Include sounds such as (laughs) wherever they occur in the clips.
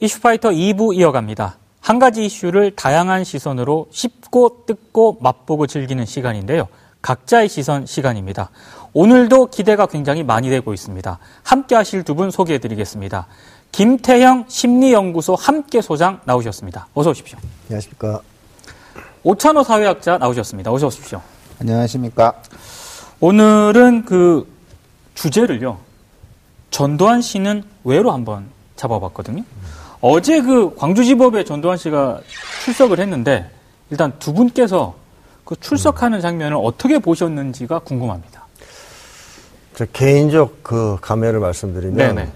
이슈파이터 2부 이어갑니다. 한 가지 이슈를 다양한 시선으로 쉽고 뜯고 맛보고 즐기는 시간인데요. 각자의 시선 시간입니다. 오늘도 기대가 굉장히 많이 되고 있습니다. 함께 하실 두 분 소개해 드리겠습니다. 김태형 심리연구소 함께 소장 나오셨습니다. 어서 오십시오. 안녕하십니까. 오찬호 사회학자 나오셨습니다. 어서 오십시오. 안녕하십니까. 오늘은 그 주제를요. 전두환 씨는 왜로 한번 잡아봤거든요. 어제 그 광주지법에 전두환 씨가 출석을 했는데 일단 두 분께서 그 출석하는 장면을 어떻게 보셨는지가 궁금합니다. 저 개인적 그 감회를 말씀드리면 네네.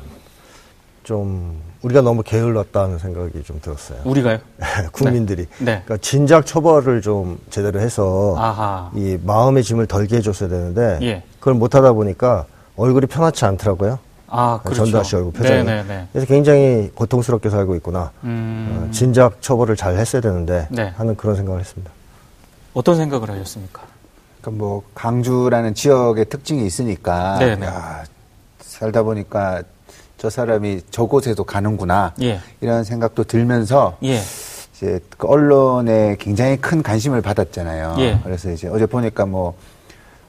좀 우리가 너무 게을렀다는 생각이 좀 들었어요. 우리가요? (laughs) 국민들이. 네. 그러니까 진작 처벌을 좀 제대로 해서 아하. 이 마음의 짐을 덜게 해줬어야 되는데 예. 그걸 못하다 보니까 얼굴이 편하지 않더라고요. 아, 그렇죠. 전두환 씨 얼굴 표정이. 네네네. 그래서 굉장히 고통스럽게 살고 있구나. 음, 어, 진작 처벌을 잘 했어야 되는데 네. 하는 그런 생각을 했습니다. 어떤 생각을 하셨습니까? 그러니까 뭐 강주라는 지역의 특징이 있으니까 네네. 야, 살다 보니까 저 사람이 저곳에도 가는구나 예. 이런 생각도 들면서 예. 이제 그 언론에 굉장히 큰 관심을 받았잖아요. 예. 그래서 이제 어제 보니까 뭐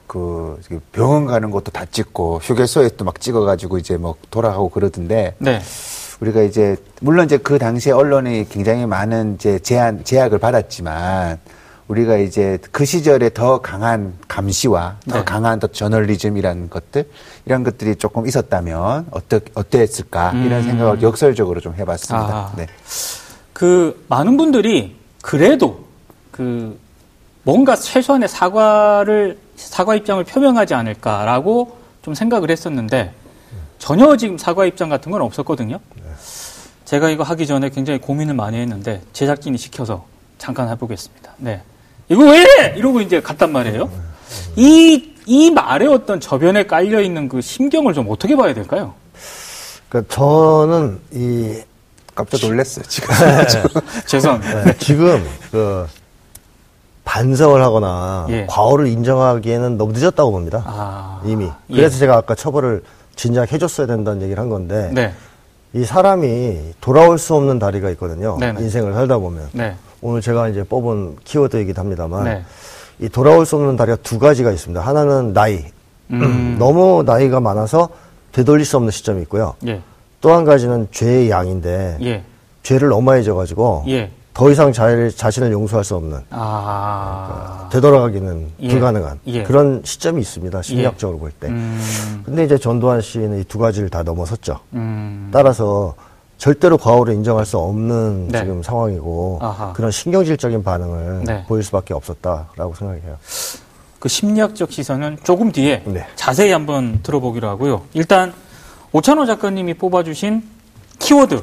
그 병원 가는 것도 다 찍고 휴게소에 또 막 찍어가지고 이제 뭐 돌아가고 그러던데 네. 우리가 이제 물론 이제 그 당시에 언론이 굉장히 많은 이제 제한 제약을 받았지만 우리가 이제 그 시절에 더 강한 감시와 더 네. 강한 더 저널리즘이라는 것들 이런 것들이 조금 있었다면 어떠 어땠을까 이런 음. 생각을 역설적으로 좀 해봤습니다. 아. 네. 그 많은 분들이 그래도 그 뭔가 최소한의 사과를 사과 입장을 표명하지 않을까라고 좀 생각을 했었는데 전혀 지금 사과 입장 같은 건 없었거든요. 제가 이거 하기 전에 굉장히 고민을 많이 했는데 제작진이 시켜서 잠깐 해보겠습니다. 네. 이거 왜? 이러고 이제 갔단 말이에요. 이, 이 말에 어떤 저변에 깔려있는 그 심경을 좀 어떻게 봐야 될까요? 그러니까 저는 이 (laughs) 깜짝 놀랐어요 지금. (laughs) 죄송합니다. 네, 지금 그 반성을 하거나 예. 과오를 인정하기에는 너무 늦었다고 봅니다. 아. 이미. 예. 그래서 제가 아까 처벌을 진작 해줬어야 된다는 얘기를 한 건데 네. 이 사람이 돌아올 수 없는 다리가 있거든요. 네네. 인생을 살다 보면. 네. 오늘 제가 이제 뽑은 키워드이기도 합니다만 네. 이 돌아올 수 없는 다리가 두 가지가 있습니다. 하나는 나이. 음. (clears throat) 너무 나이가 많아서 되돌릴 수 없는 시점이 있고요. 예. 또한 가지는 죄의 양인데 예. 죄를 너무 많이 져가지고 예. 더 이상 자, 자신을 용서할 수 없는 아. 되돌아가기는 예. 불가능한 예. 그런 시점이 있습니다. 심리학적으로 볼 때. 음. 근데 이제 전두환 씨는 이 두 가지를 다 넘어섰죠. 음. 따라서 절대로 과오를 인정할 수 없는 네. 지금 상황이고 아하. 그런 신경질적인 반응을 네. 보일 수밖에 없었다라고 생각해요. 그 심리학적 시선은 조금 뒤에 네. 자세히 한번 들어보기로 하고요. 일단 오찬호 작가님이 뽑아주신 키워드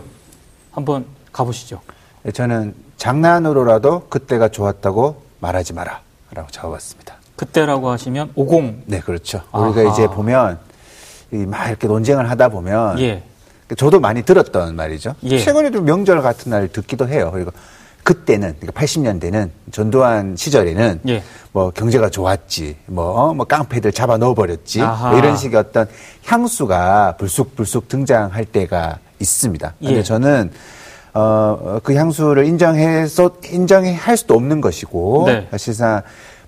한번 가보시죠. 네, 저는 장난으로라도 그때가 좋았다고 말하지 마라 라고 적어봤습니다. 그때라고 하시면 50. 네, 그렇죠. 아하. 우리가 이제 보면 이막 이렇게 논쟁을 하다 보면 예. 저도 많이 들었던 말이죠. 예. 최근에도 명절 같은 날 듣기도 해요. 그리고 그때는 그러니까 80년대는 전두환 시절에는 예. 뭐 경제가 좋았지, 뭐, 어? 뭐 깡패들 잡아 넣어버렸지. 뭐 이런 식의 어떤 향수가 불쑥불쑥 등장할 때가 있습니다. 근데 예. 저는 어, 그 향수를 인정해서 인정해 할 수도 없는 것이고 네. 사실상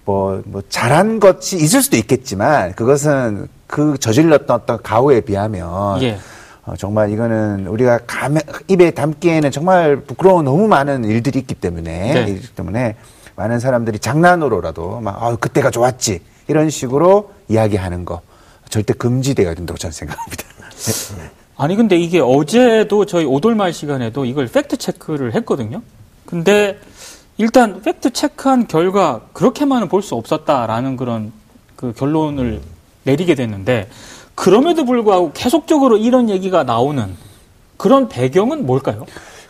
뭐, 뭐 잘한 것이 있을 수도 있겠지만 그것은 그 저질렀던 어떤 가오에 비하면 예. 어, 정말 이거는 우리가 감, 입에 담기에는 정말 부끄러운 너무 많은 일들이 있기 때문에 네. 있기 때문에 많은 사람들이 장난으로라도 막 아, 그때가 좋았지 이런 식으로 이야기하는 거 절대 금지돼야 된다고 저는 생각합니다. 네. 아니 근데 이게 어제도 저희 오돌말 시간에도 이걸 팩트 체크를 했거든요. 근데 일단 팩트 체크한 결과 그렇게만은 볼 수 없었다라는 그런 그 결론을 내리게 됐는데 그럼에도 불구하고 계속적으로 이런 얘기가 나오는 그런 배경은 뭘까요?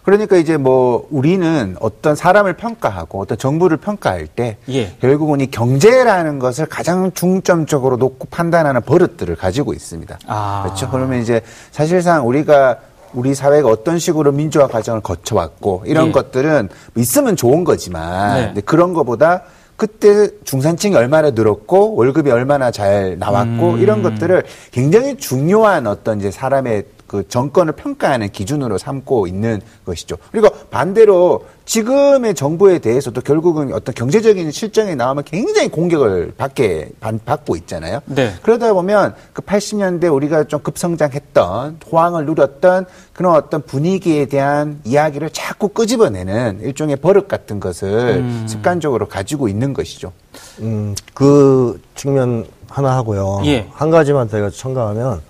그러니까 이제 뭐 우리는 어떤 사람을 평가하고 어떤 정부를 평가할 때 예. 결국은 이 경제라는 것을 가장 중점적으로 놓고 판단하는 버릇들을 가지고 있습니다. 아. 그렇죠. 그러면 이제 사실상 우리가 우리 사회가 어떤 식으로 민주화 과정을 거쳐왔고 이런 예. 것들은 있으면 좋은 거지만 네. 그런 거보다 그때 중산층이 얼마나 늘었고 월급이 얼마나 잘 나왔고 음. 이런 것들을 굉장히 중요한 어떤 이제 사람의 그 정권을 평가하는 기준으로 삼고 있는 것이죠. 그리고 반대로 지금의 정부에 대해서도 결국은 어떤 경제적인 실정이 나오면 굉장히 공격을 받게 받고 있잖아요. 네. 그러다 보면 그 80년대 우리가 좀 급성장했던 호황을 누렸던 그런 어떤 분위기에 대한 이야기를 자꾸 끄집어내는 일종의 버릇 같은 것을 음. 습관적으로 가지고 있는 것이죠. 음, 그 측면 하나 하고요. 예. 한 가지만 제가 첨가하면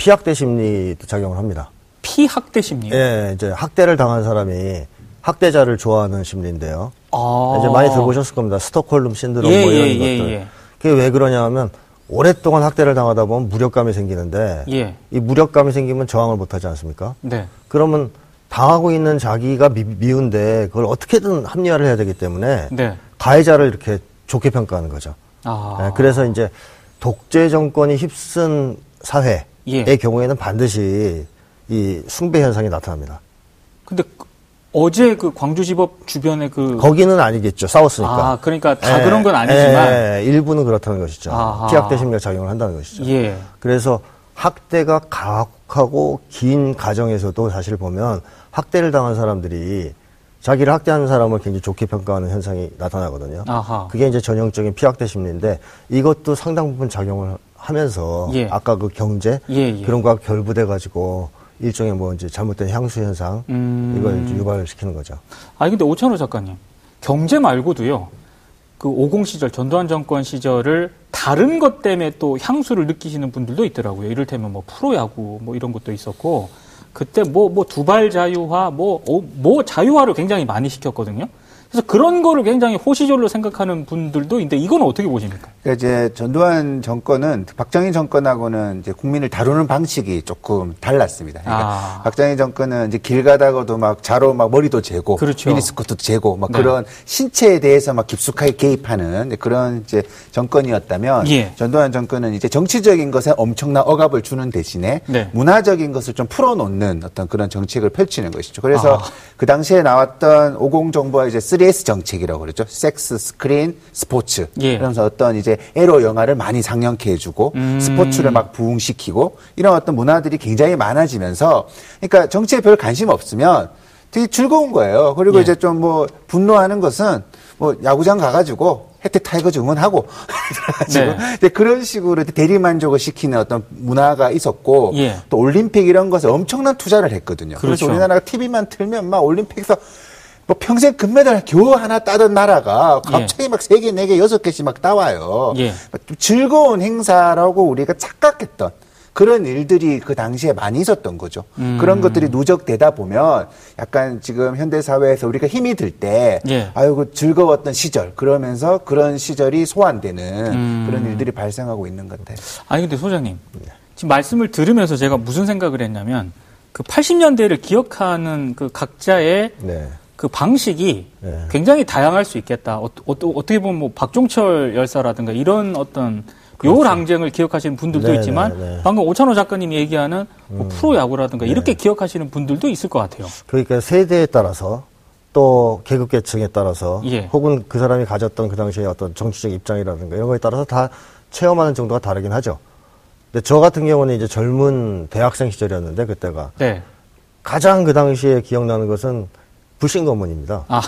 피학대 심리도 작용을 합니다. 피학대 심리. 예, 이제 학대를 당한 사람이 학대자를 좋아하는 심리인데요. 아. 이제 많이 들어보셨을 겁니다. 스톡홀름 신드롬 예, 뭐 이런 예, 예, 것들. 예. 그게 왜 그러냐 하면 오랫동안 학대를 당하다 보면 무력감이 생기는데 예. 이 무력감이 생기면 저항을 못 하지 않습니까? 네. 그러면 당하고 있는 자기가 미, 미운데 그걸 어떻게든 합리화를 해야 되기 때문에 네. 가해자를 이렇게 좋게 평가하는 거죠. 아. 예, 그래서 이제 독재 정권이 휩쓴 사회의 예. 경우에는 반드시 이 숭배 현상이 나타납니다. 근데 그- 어제 그 광주지법 주변에 그 거기는 아니겠죠. 싸웠으니까. 아, 그러니까 다 예, 그런 건 아니지만 예, 일부는 그렇다는 것이죠. 아하. 피학대 심리가 작용을 한다는 것이죠. 예. 그래서 학대가 가혹하고 긴 가정에서도 사실 보면 학대를 당한 사람들이 자기를 학대하는 사람을 굉장히 좋게 평가하는 현상이 나타나거든요. 아하. 그게 이제 전형적인 피학대 심리인데 이것도 상당 부분 작용을 하면서 예. 아까 그 경제 예, 예. 그런 거와 결부돼 가지고 일종의 뭐 이제 잘못된 향수 현상 음. 이걸 유발시키는 거죠. 아니 근데 오찬호 작가님 경제 말고도요 그 50 시절 전두환 정권 시절을 다른 것 때문에 또 향수를 느끼시는 분들도 있더라고요 이를테면 뭐 프로야구 뭐 이런 것도 있었고 그때 뭐 뭐 두발 자유화 뭐뭐 자유화를 굉장히 많이 시켰거든요 그래서 그런 거를 굉장히 호시절로 생각하는 분들도 있는데 이건 어떻게 보십니까? 그러니까 이제 전두환 정권은 박정희 정권하고는 이제 국민을 다루는 방식이 조금 달랐습니다. 그러니까 아. 박정희 정권은 이제 길 가다가도 막 자로 막 머리도 재고 그렇죠. 미니스커트도 재고 막 네. 그런 신체에 대해서 막 깊숙하게 개입하는 그런 이제 정권이었다면 예. 전두환 정권은 이제 정치적인 것에 엄청난 억압을 주는 대신에 네. 문화적인 것을 좀 풀어놓는 어떤 그런 정책을 펼치는 것이죠. 그래서 아. 그 당시에 나왔던 50 정부와 이제 3S 정책이라고 그러죠. 섹스, 스크린, 스포츠. 예. 그러면서 어떤 이제 에로 영화를 많이 상영케 해주고 음. 스포츠를 막 부흥시키고 이런 어떤 문화들이 굉장히 많아지면서 그러니까 정치에 별 관심 없으면 되게 즐거운 거예요. 그리고 예. 이제 좀 뭐 분노하는 것은 뭐 야구장 가가지고 해태 타이거즈 응원하고 (laughs) 그래가지고 네. 근데 그런 식으로 대리 만족을 시키는 어떤 문화가 있었고 예. 또 올림픽 이런 것에 엄청난 투자를 했거든요. 그래서 그렇죠. 우리나라가 TV만 틀면 막 올림픽에서 뭐 평생 금메달 겨우 하나 따던 나라가 갑자기 막세 개, 네 개, 여섯 개씩 막 따와요. 예. 좀 즐거운 행사라고 우리가 착각했던 그런 일들이 그 당시에 많이 있었던 거죠. 음. 그런 것들이 누적되다 보면 약간 지금 현대 사회에서 우리가 힘이 들때 예. 아이고 즐거웠던 시절 그러면서 그런 시절이 소환되는 음. 그런 일들이 발생하고 있는 것 같아요. 아니 근데 소장님 지금 말씀을 들으면서 제가 무슨 생각을 했냐면 그 80년대를 기억하는 그 각자의 네. 그 방식이 네. 굉장히 다양할 수 있겠다. 어, 떻게 보면 뭐 박종철 열사라든가 이런 어떤 요랑쟁을 기억하시는 분들도 그렇죠. 네, 있지만 네, 네. 방금 오찬호 작가님이 얘기하는 뭐 프로야구라든가 이렇게 기억하시는 분들도 있을 것 같아요. 그러니까 세대에 따라서 또 계급 계층에 따라서 예. 혹은 그 사람이 가졌던 그 당시의 어떤 정치적 입장이라든가 이런 거에 따라서 다 체험하는 정도가 다르긴 하죠. 근데 저 같은 경우는 이제 젊은 대학생 시절이었는데 그때가 네. 가장 그 당시에 기억나는 것은 불신 검문입니다. 아,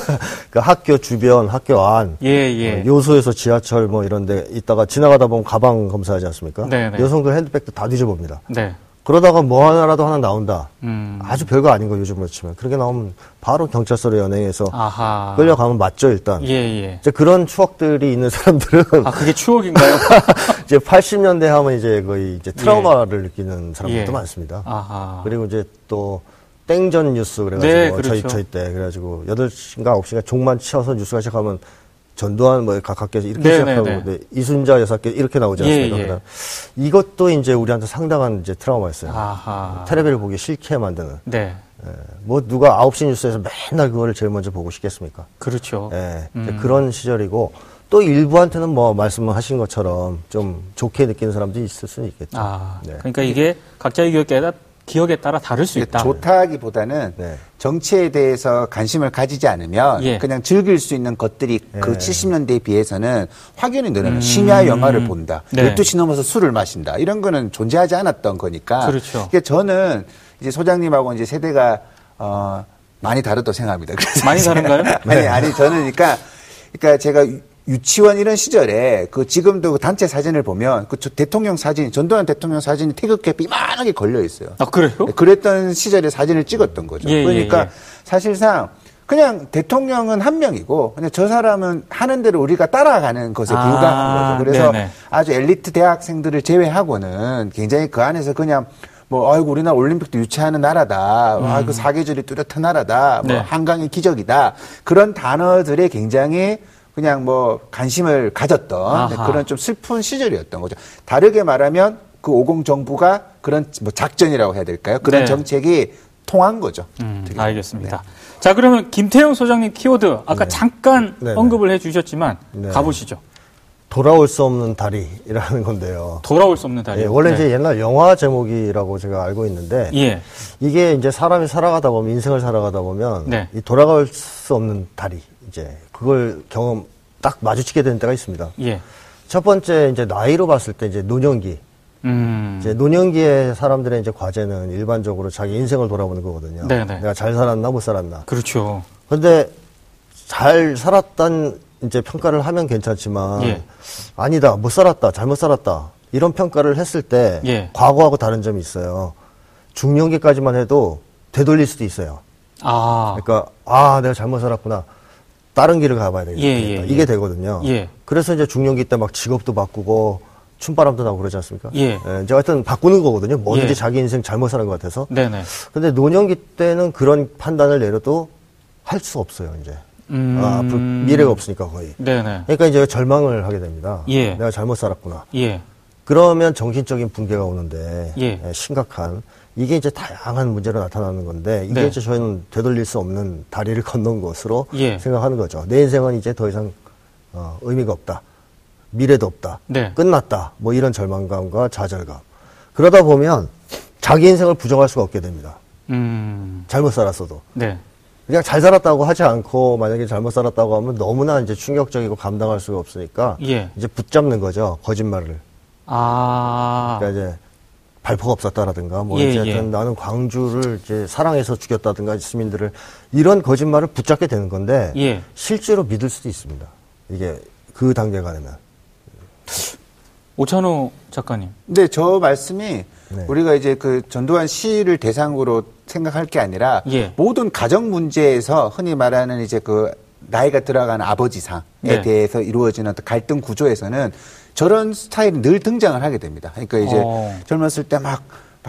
(laughs) 그 학교 주변, 학교 안, 예, 예. 어, 요소에서 지하철 뭐 이런 데 있다가 지나가다 보면 가방 검사하지 않습니까? 네, 네. 여성들 핸드백도 다 뒤져봅니다. 네. 그러다가 뭐 하나라도 하나 나온다. 음. 아주 별거 아닌 거 요즘으로 치면. 그렇게 나오면 바로 경찰서로 연행해서 아하. 끌려가면 맞죠, 일단. 예, 예. 이제 그런 추억들이 있는 사람들은 아, 그게 추억인가요? (laughs) 이제 80년대 하면 이제 거의 이제 트라우마를 느끼는 사람들도 예. 많습니다. 아하. 그리고 이제 또 땡전 뉴스 그래가지고 네, 저희 그렇죠. 저희 때 그래가지고 8시인가 9시인가 종만 치어서 뉴스가 시작하면 전두환 뭐 각각께서 이렇게 네, 시작하고 네, 네. 네, 이순자 여사께 이렇게 나오지 예, 않습니까? 예. 그다음 이것도 이제 우리한테 상당한 이제 트라우마였어요. 아하. 텔레비를 보기 싫게 만드는. 네. 예, 뭐 누가 9시 뉴스에서 맨날 그거를 제일 먼저 보고 싶겠습니까? 그렇죠. 예, 음. 그런 시절이고 또 일부한테는 뭐 말씀하신 것처럼 좀 좋게 느끼는 사람도 있을 수는 있겠죠. 아, 네. 그러니까 이게 각자의 따라 기억에 따라 다를 수 있다. 좋다기보다는 네. 정치에 대해서 관심을 가지지 않으면 예. 그냥 즐길 수 있는 것들이 그 예. 70년대에 비해서는 확연히 늘어나요. 심야 영화를 본다. 음. 네. 12시 넘어서 술을 마신다. 이런 거는 존재하지 않았던 거니까. 그렇죠. 그러니까 저는 이제 소장님하고 이제 세대가 어 많이 다르다고 생각합니다. 많이 다른가요? (laughs) 아니, 아니, 저는 그러니까, 그러니까 제가 유- 유치원 이런 시절에 그 지금도 그 단체 사진을 보면 그 저- 대통령 사진, 전두환 대통령 사진이 태극기에 이만하게 걸려 있어요. 아, 그래요? 그랬던 시절에 사진을 찍었던 거죠. 예, 그러니까 예, 예. 사실상 그냥 대통령은 한 명이고 그냥 저 사람은 하는 대로 우리가 따라가는 것에 아, 불과한 거죠. 그래서 네네. 아주 엘리트 대학생들을 제외하고는 굉장히 그 안에서 그냥 뭐 아이고 우리나라 올림픽도 유치하는 나라다. 아이고 사계절이 뚜렷한 나라다. 뭐 음. 네. 한강의 기적이다. 그런 단어들에 굉장히 그냥 뭐 관심을 가졌던 아하. 그런 좀 슬픈 시절이었던 거죠. 다르게 말하면 그 오공 정부가 그런 뭐 작전이라고 해야 될까요? 그런 네. 정책이 통한 거죠. 음, 알겠습니다. 자, 그러면 김태형 소장님 키워드 아까 잠깐 네, 네. 언급을 해 주셨지만 네. 가보시죠. 돌아올 수 없는 다리라는 건데요. 돌아올 수 없는 다리. 예, 원래 네. 이제 옛날 영화 제목이라고 제가 알고 있는데 예. 이게 이제 사람이 살아가다 보면 인생을 살아가다 보면 네. 이 돌아갈 수 없는 다리 이제 그걸 경험 딱 마주치게 되는 때가 있습니다. 예. 첫 번째 이제 나이로 봤을 때 이제 노년기 음. 이제 노년기의 사람들의 이제 과제는 일반적으로 자기 인생을 돌아보는 거거든요. 네네. 내가 잘 살았나 못 살았나. 그렇죠. 근데 잘 살았단 이제 평가를 하면 괜찮지만 예. 아니다 못 살았다 잘못 살았다 이런 평가를 했을 때 예. 과거하고 다른 점이 있어요. 중년기까지만 해도 되돌릴 수도 있어요. 아. 그러니까 아 내가 잘못 살았구나 다른 길을 가봐야 되겠다 예, 예, 예. 이게 되거든요. 예. 그래서 이제 중년기 때 막 직업도 바꾸고 춤바람도 나고 그러지 않습니까? 예. 이제 하여튼 바꾸는 거거든요. 뭐든지 예. 자기 인생 잘못 사는 것 같아서. 네네. 근데 노년기 때는 그런 판단을 내려도 할 수 없어요, 이제. 음. 아, 앞으로 미래가 없으니까 거의. 네네. 그러니까 이제 절망을 하게 됩니다. 예. 내가 잘못 살았구나. 예. 그러면 정신적인 붕괴가 오는데 예. 예, 심각한 이게 이제 다양한 문제로 나타나는 건데 이게 네. 이제 저희는 되돌릴 수 없는 다리를 (laughs) 건넌 것으로 예. 생각하는 거죠. 내 인생은 이제 더 이상 어, 의미가 없다. 미래도 없다. 네. 끝났다. 뭐 이런 절망감과 좌절감. 그러다 보면 자기 인생을 부정할 수가 없게 됩니다. 음. 잘못 살았어도. 네. 그냥 잘 살았다고 하지 않고 만약에 잘못 살았다고 하면 너무나 이제 충격적이고 감당할 수가 없으니까 예. 이제 붙잡는 거죠. 거짓말을. 아. 그러니까 이제 발포가 없었다라든가 뭐 예, 이제 예. 나는 광주를 이제 사랑해서 죽였다든가 시민들을 이런 거짓말을 붙잡게 되는 건데 예. 실제로 믿을 수도 있습니다. 이게 그 단계가 되면. 오찬호 작가님. 근데 저 말씀이 네. 우리가 이제 그 전두환 씨를 대상으로 생각할 게 아니라 예. 모든 가정 문제에서 흔히 말하는 이제 그 나이가 들어가는 아버지상에 네. 대해서 이루어지는 어떤 갈등 구조에서는 저런 스타일이 늘 등장을 하게 됩니다. 그러니까 이제 어. 젊었을 때막막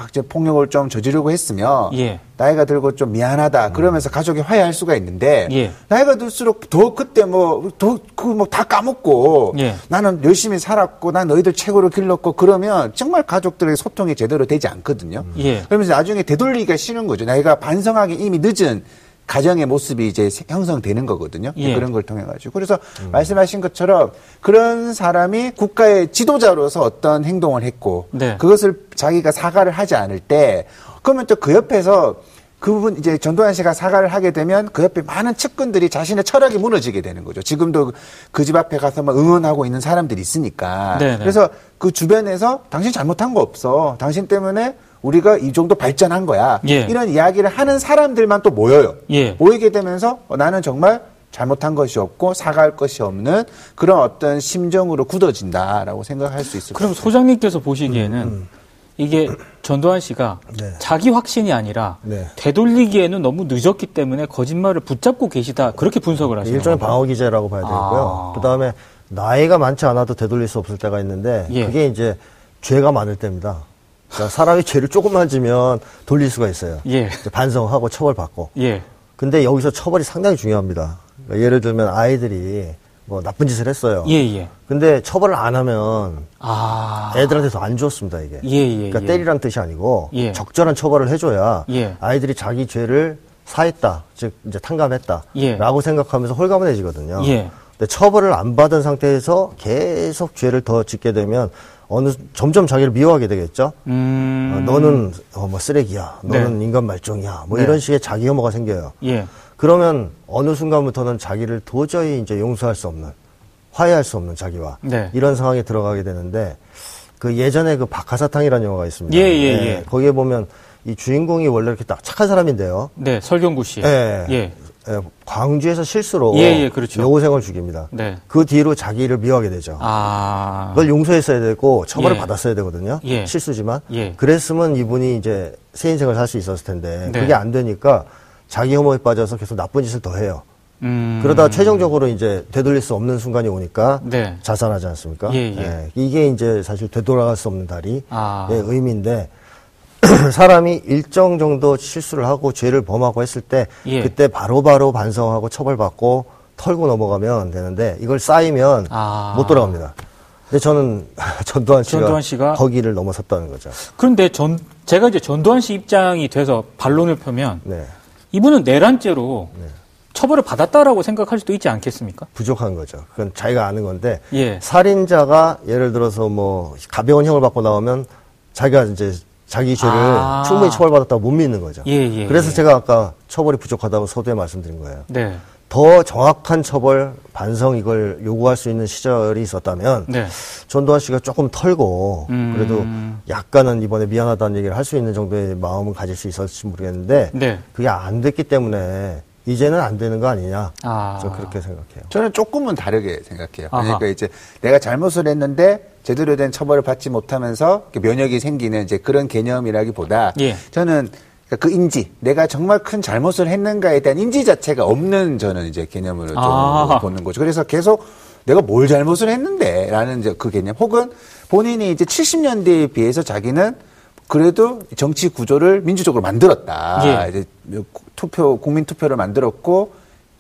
이제 폭력을 좀 저지르고 했으면 예. 나이가 들고 좀 미안하다 그러면서 가족이 화해할 수가 있는데 예. 나이가 들수록 더 그때 뭐 더 그 뭐 다 까먹고 예. 나는 열심히 살았고 난 너희들 최고로 길렀고 그러면 정말 가족들의 소통이 제대로 되지 않거든요. 예. 그러면서 나중에 되돌리기가 싫은 거죠. 나이가 반성하기 이미 늦은 가정의 모습이 이제 세- 형성되는 거거든요. 예. 그런 걸 통해 가지고. 그래서 말씀하신 것처럼 그런 사람이 국가의 지도자로서 어떤 행동을 했고 네. 그것을 자기가 사과를 하지 않을 때 그러면 또 그 옆에서 그 부분 이제 전두환 씨가 사과를 하게 되면 그 옆에 많은 측근들이 자신의 철학이 무너지게 되는 거죠. 지금도 그 집 앞에 가서 막 응원하고 있는 사람들이 있으니까. 네네. 그래서 그 주변에서 당신 잘못한 거 없어. 당신 때문에 우리가 이 정도 발전한 거야. 예. 이런 이야기를 하는 사람들만 또 모여요. 예. 모이게 되면서 어, 나는 정말 잘못한 것이 없고 사과할 것이 없는 그런 어떤 심정으로 굳어진다라고 생각할 수 있을 것 그럼 같아요. 소장님께서 보시기에는 이게 전두환 씨가 네. 자기 확신이 아니라 네. 되돌리기에는 너무 늦었기 때문에 거짓말을 붙잡고 계시다 그렇게 분석을 하시는 일종의 건가요? 방어 기제라고 봐야 되고요. 아. 그 다음에 나이가 많지 않아도 되돌릴 수 없을 때가 있는데 예. 그게 이제 죄가 많을 때입니다. 그러니까 사람이 죄를 조금만 지면 돌릴 수가 있어요. 예. 반성하고 처벌받고. 예. 근데 여기서 처벌이 상당히 중요합니다. 그러니까 예를 들면 아이들이 뭐 나쁜 짓을 했어요. 예, 예. 근데 처벌을 안 하면 아. 애들한테 더안 좋습니다, 이게. 예, 예, 그러니까 예. 때리라는 뜻이 아니고 예. 적절한 처벌을 해 줘야 예. 아이들이 자기 죄를 사했다, 즉 이제 탕감했다, 예. 라고 생각하면서 홀가분해지거든요. 예. 근데 처벌을 안 받은 상태에서 계속 죄를 더 짓게 되면 어느 점점 자기를 미워하게 되겠죠. 음. 어, 너는 어, 뭐 쓰레기야, 너는 네. 인간 말종이야, 뭐 네. 이런 식의 자기 혐오가 생겨요. 예. 그러면 어느 순간부터는 자기를 도저히 이제 용서할 수 없는, 화해할 수 없는 자기와 네. 이런 상황에 들어가게 되는데 그 예전에 그 박하사탕이라는 영화가 있습니다. 예, 예, 예. 거기에 보면 이 주인공이 원래 이렇게 딱 착한 사람인데요. 네, 설경구 씨. 예. 예. 예, 광주에서 실수로 예, 예, 그렇죠. 여고생을 죽입니다. 네. 그 뒤로 자기를 미워하게 되죠. 아. 그걸 용서했어야 되고 처벌을 예. 받았어야 되거든요. 예. 실수지만 예. 그랬으면 이분이 이제 새 인생을 살 수 있었을 텐데 네. 그게 안 되니까 자기 혐오에 빠져서 계속 나쁜 짓을 더 해요. 음. 그러다 최종적으로 이제 되돌릴 수 없는 순간이 오니까 네. 자살하지 않습니까? 이게 이제 사실 되돌아갈 수 없는 다리의 아. 의미인데 (clears throat) 사람이 일정 정도 실수를 하고 죄를 범하고 했을 때 예. 그때 바로 바로 반성하고 처벌받고 털고 넘어가면 되는데 이걸 쌓이면 아. 못 돌아갑니다. 근데 저는 (laughs) 전두환 씨가, 전두환 씨가 거기를 넘어섰다는 거죠. 그런데 전, 제가 이제 전두환 씨 입장이 돼서 반론을 펴면 네. 이분은 내란죄로 처벌을 받았다라고 생각할 수도 있지 않겠습니까? 부족한 거죠. 그건 자기가 아는 건데 예. 살인자가 예를 들어서 뭐 가벼운 형을 받고 나오면 자기가 이제 자기 죄를 아. 충분히 처벌받았다고 못 믿는 거죠. 예, 예, 그래서 예. 제가 아까 처벌이 부족하다고 서두에 말씀드린 거예요. 네. 더 정확한 처벌, 반성 이걸 요구할 수 있는 시절이 있었다면 네. 전두환 씨가 조금 털고 음. 그래도 약간은 이번에 미안하다는 얘기를 할 수 있는 정도의 마음을 가질 수 있었을지 모르겠는데 네. 그게 안 됐기 때문에 이제는 안 되는 거 아니냐. 아. 저 그렇게 생각해요. 저는 조금은 다르게 생각해요. 아하. 그러니까 이제 내가 잘못을 했는데 제대로 된 처벌을 받지 못하면서 면역이 생기는 이제 그런 개념이라기보다 예. 저는 그그 인지, 내가 정말 큰 잘못을 했는가에 대한 인지 자체가 없는 저는 이제 개념으로 좀 아. 보는 거죠. 그래서 계속 내가 뭘 잘못을 했는데 라는 이제 그 개념. 혹은 본인이 이제 70년대에 비해서 자기는 그래도 정치 구조를 민주적으로 만들었다. 예. 이제 투표, 국민 투표를 만들었고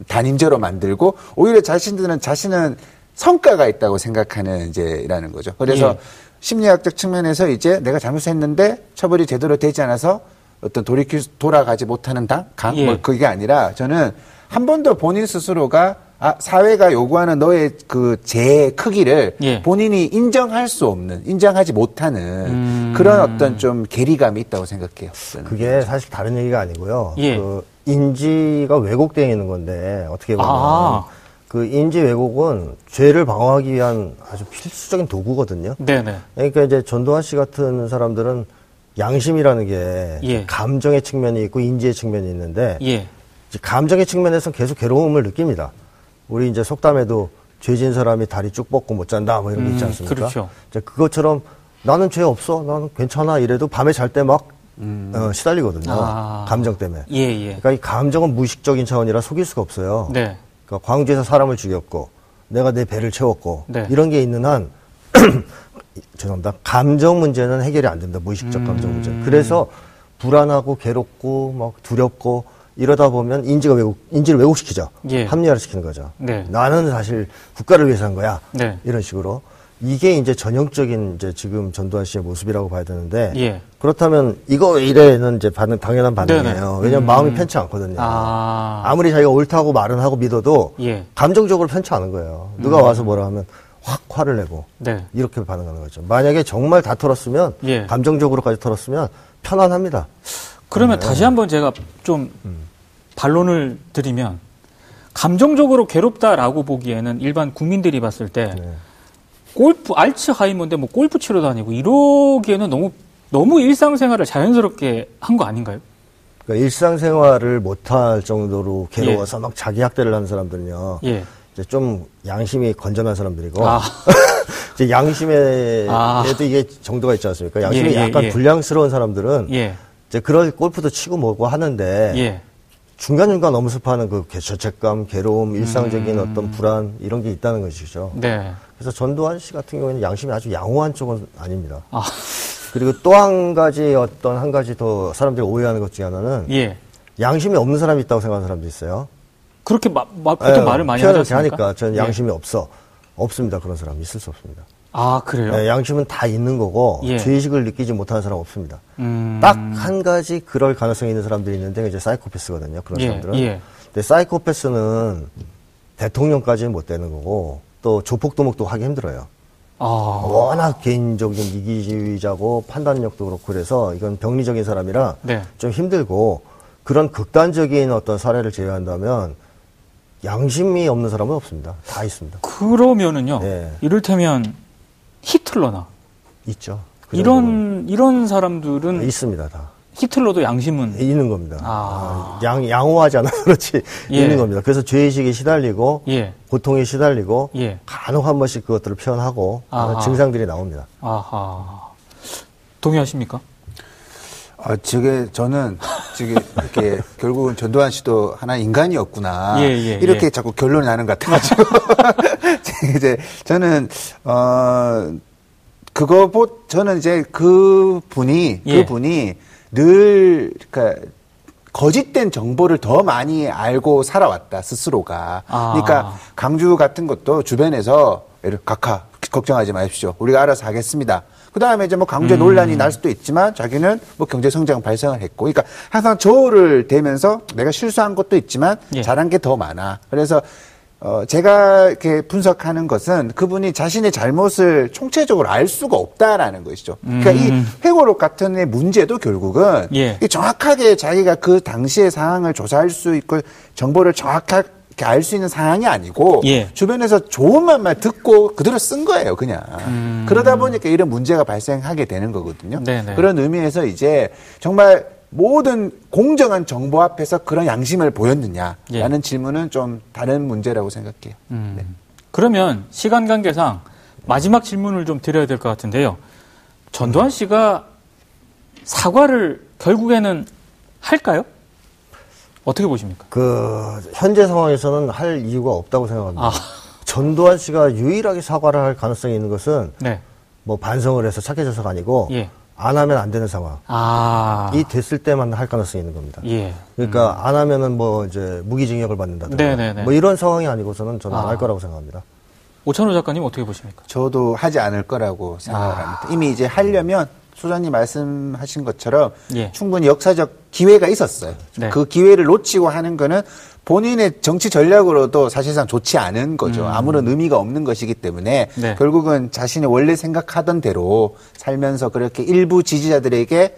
단임제로 만들고 오히려 자신들은 자신은 성과가 있다고 생각하는 이제라는 거죠. 그래서 예. 심리학적 측면에서 이제 내가 잘못했는데 처벌이 제대로 되지 않아서 어떤 돌이킬 수- 돌아가지 못하는 당, 강, 예. 뭐 그게 아니라 저는 한번더 본인 스스로가 아, 사회가 요구하는 너의 그 죄의 크기를 예. 본인이 인정할 수 없는, 인정하지 못하는 음. 그런 어떤 좀 괴리감이 있다고 생각해요. 그게 사실 다른 얘기가 아니고요. 예. 그 인지가 왜곡되어 있는 건데 어떻게 보면 아. 그 인지 왜곡은 죄를 방어하기 위한 아주 필수적인 도구거든요. 네네. 그러니까 이제 전두환 씨 같은 사람들은 양심이라는 게 예. 감정의 측면이 있고 인지의 측면이 있는데 예. 감정의 측면에서 계속 괴로움을 느낍니다. 우리 이제 속담에도 죄진 사람이 다리 쭉 뻗고 못 잔다 뭐 이런 게 있지 음, 않습니까? 그렇죠. 이제 그것처럼 나는 죄 없어, 나는 괜찮아 이래도 밤에 잘 때막 어, 시달리거든요. 음. 아. 감정 때문에. 예, 예. 그러니까 이 감정은 무의식적인 차원이라 속일 수가 없어요. 네. 그러니까 광주에서 사람을 죽였고 내가 내 배를 채웠고 네. 이런 게 있는 한 (clears throat) 죄송합니다. 감정 문제는 해결이 안 된다. 무의식적 음. 감정 문제. 그래서 불안하고 괴롭고 막 두렵고 이러다 보면 인지가 왜곡, 인지를 왜곡시키죠. 예. 합리화를 시키는 거죠. 네. 나는 사실 국가를 위해서 한 거야. 네. 이런 식으로. 이게 이제 전형적인 이제 지금 전두환 씨의 모습이라고 봐야 되는데 예. 그렇다면 이거 왜 이래는 이제 반응 당연한 반응이에요. 네네. 왜냐하면 음. 마음이 편치 않거든요. 아. 아무리 자기가 옳다고 말은 하고 믿어도 예. 음. 감정적으로 편치 않은 거예요. 누가 와서 뭐라 하면 확 화를 내고 네. 이렇게 반응하는 거죠. 만약에 정말 다 털었으면 예. 감정적으로까지 털었으면 편안합니다. 그러면 네. 다시 한번 제가 좀 음. 반론을 드리면 감정적으로 괴롭다라고 보기에는 일반 국민들이 봤을 때 네. 골프 알츠하이머인데 뭐 골프 치러 다니고 이러기에는 너무 너무 일상생활을 자연스럽게 한 거 아닌가요? 그러니까 일상생활을 못할 정도로 괴로워서 막 자기 학대를 하는 사람들은요. 예. 이제 좀 양심이 건전한 사람들이고 아. (laughs) 이제 양심에도 아. 이게 정도가 있지 않습니까? 양심이 예, 예, 약간 예. 불량스러운 사람들은 예. 이제 그럴 골프도 치고 뭐고 하는데 예. 중간중간 엄습하는 그 개- 죄책감, 괴로움, 일상적인 음. 어떤 불안 이런 게 있다는 것이죠. 네. 그래서 전두환 씨 같은 경우에는 양심이 아주 양호한 쪽은 아닙니다. 아. 그리고 또 한 가지 어떤 한 가지 더 사람들이 오해하는 것 중에 하나는 예. 양심이 없는 사람이 있다고 생각하는 사람도 있어요. 그렇게 마, 마- 보통 예, 말을 많이? 하니까 저는 예. 양심이 없어. 없습니다. 그런 사람 있을 수 없습니다. 아, 그래요? 예, 양심은 다 있는 거고 예. 죄의식을 느끼지 못하는 사람 없습니다. 음. 딱한 가지 그럴 가능성이 있는 사람들이 있는데 이제 사이코패스거든요. 그런 예, 사람들은. 예. 근데 사이코패스는 대통령까지는 못 되는 거고 또 조폭도목도 하기 힘들어요. 아, 워낙 개인적인 이기주의자고 판단력도 그렇고 그래서 이건 병리적인 사람이라 네. 좀 힘들고 그런 극단적인 어떤 사례를 제외한다면 양심이 없는 사람은 없습니다. 다 있습니다. 그러면은요. 네. 이를테면 히틀러나 있죠. 그. 이런 이런 사람들은 있습니다. 다. 히틀러도 양심은 있는 겁니다. 아. 아, 양, 양호하지 않아서 (laughs) 그렇지. 예. 있는 겁니다. 그래서 죄의식에 시달리고, 예. 고통에 시달리고, 예. 간혹 한 번씩 그것들을 표현하고, 아하. 증상들이 나옵니다. 아하. 동의하십니까? 아, 저게 저는 지금 이렇게 (laughs) 결국은 전두환 씨도 하나 인간이었구나. 예, 예, 이렇게 예. 자꾸 결론이 나는 것 같아가지고 (laughs) (laughs) 이제 저는 어 그거 보 저는 이제 그 분이 예. 그 분이 늘 그러니까 거짓된 정보를 더 많이 알고 살아왔다 스스로가. 아. 그러니까 강주 같은 것도 주변에서 각하 걱정하지 마십시오. 우리가 알아서 하겠습니다. 그 다음에 이제 뭐 강제 논란이 날 수도 있지만 자기는 뭐 경제 성장 발생을 했고, 그러니까 항상 저울을 대면서 내가 실수한 것도 있지만 예. 잘한 게 더 많아. 그래서 어 제가 이렇게 분석하는 것은 그분이 자신의 잘못을 총체적으로 알 수가 없다라는 것이죠. 그러니까 이 회고록 같은 의 문제도 결국은 예. 이 정확하게 자기가 그 당시의 상황을 조사할 수 있고 정보를 정확하게 알 수 있는 상황이 아니고 예. 주변에서 좋은 말만 듣고 그대로 쓴 거예요, 그냥. 그러다 보니까 이런 문제가 발생하게 되는 거거든요. 음. 네네. 그런 의미에서 이제 정말 모든 공정한 정보 앞에서 그런 양심을 보였느냐라는 예. 질문은 좀 다른 문제라고 생각해요. 음. 네. 그러면 시간 관계상 마지막 질문을 좀 드려야 될 것 같은데요. 전두환 씨가 사과를 결국에는 할까요? 어떻게 보십니까? 그, 현재 상황에서는 할 이유가 없다고 생각합니다. 아. 전두환 씨가 유일하게 사과를 할 가능성이 있는 것은 네. 뭐 반성을 해서 착해져서가 아니고, 예. 안 하면 안 되는 상황. 아. 이 됐을 때만 할 가능성이 있는 겁니다. 예. 그러니까 안 하면은 뭐 이제 무기징역을 받는다든가 네네네. 뭐 이런 상황이 아니고서는 저는 안 아. 할 거라고 생각합니다. 오찬호 작가님 어떻게 보십니까? 저도 하지 않을 거라고 생각을 아. 합니다. 이미 이제 하려면 소장님 말씀하신 것처럼 예. 충분히 역사적 기회가 있었어요. 네. 그 기회를 놓치고 하는 거는 본인의 정치 전략으로도 사실상 좋지 않은 거죠. 아무런 의미가 없는 것이기 때문에 음. 네. 결국은 자신이 원래 생각하던 대로 살면서 그렇게 일부 지지자들에게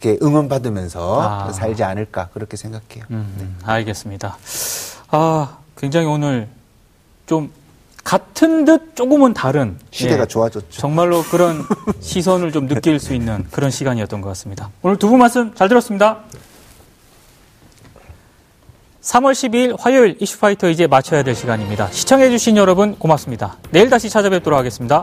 이렇게 응원받으면서 아. 살지 않을까 그렇게 생각해요. 음, 알겠습니다. 아, 굉장히 오늘 좀 같은 듯 조금은 다른 시대가 예, 좋아졌죠. 정말로 그런 시선을 좀 느낄 수 있는 그런 시간이었던 것 같습니다. 오늘 두 분 말씀 잘 들었습니다. 3월 12일 화요일 이슈파이터 이제 마쳐야 될 시간입니다. 시청해주신 여러분 고맙습니다. 내일 다시 찾아뵙도록 하겠습니다.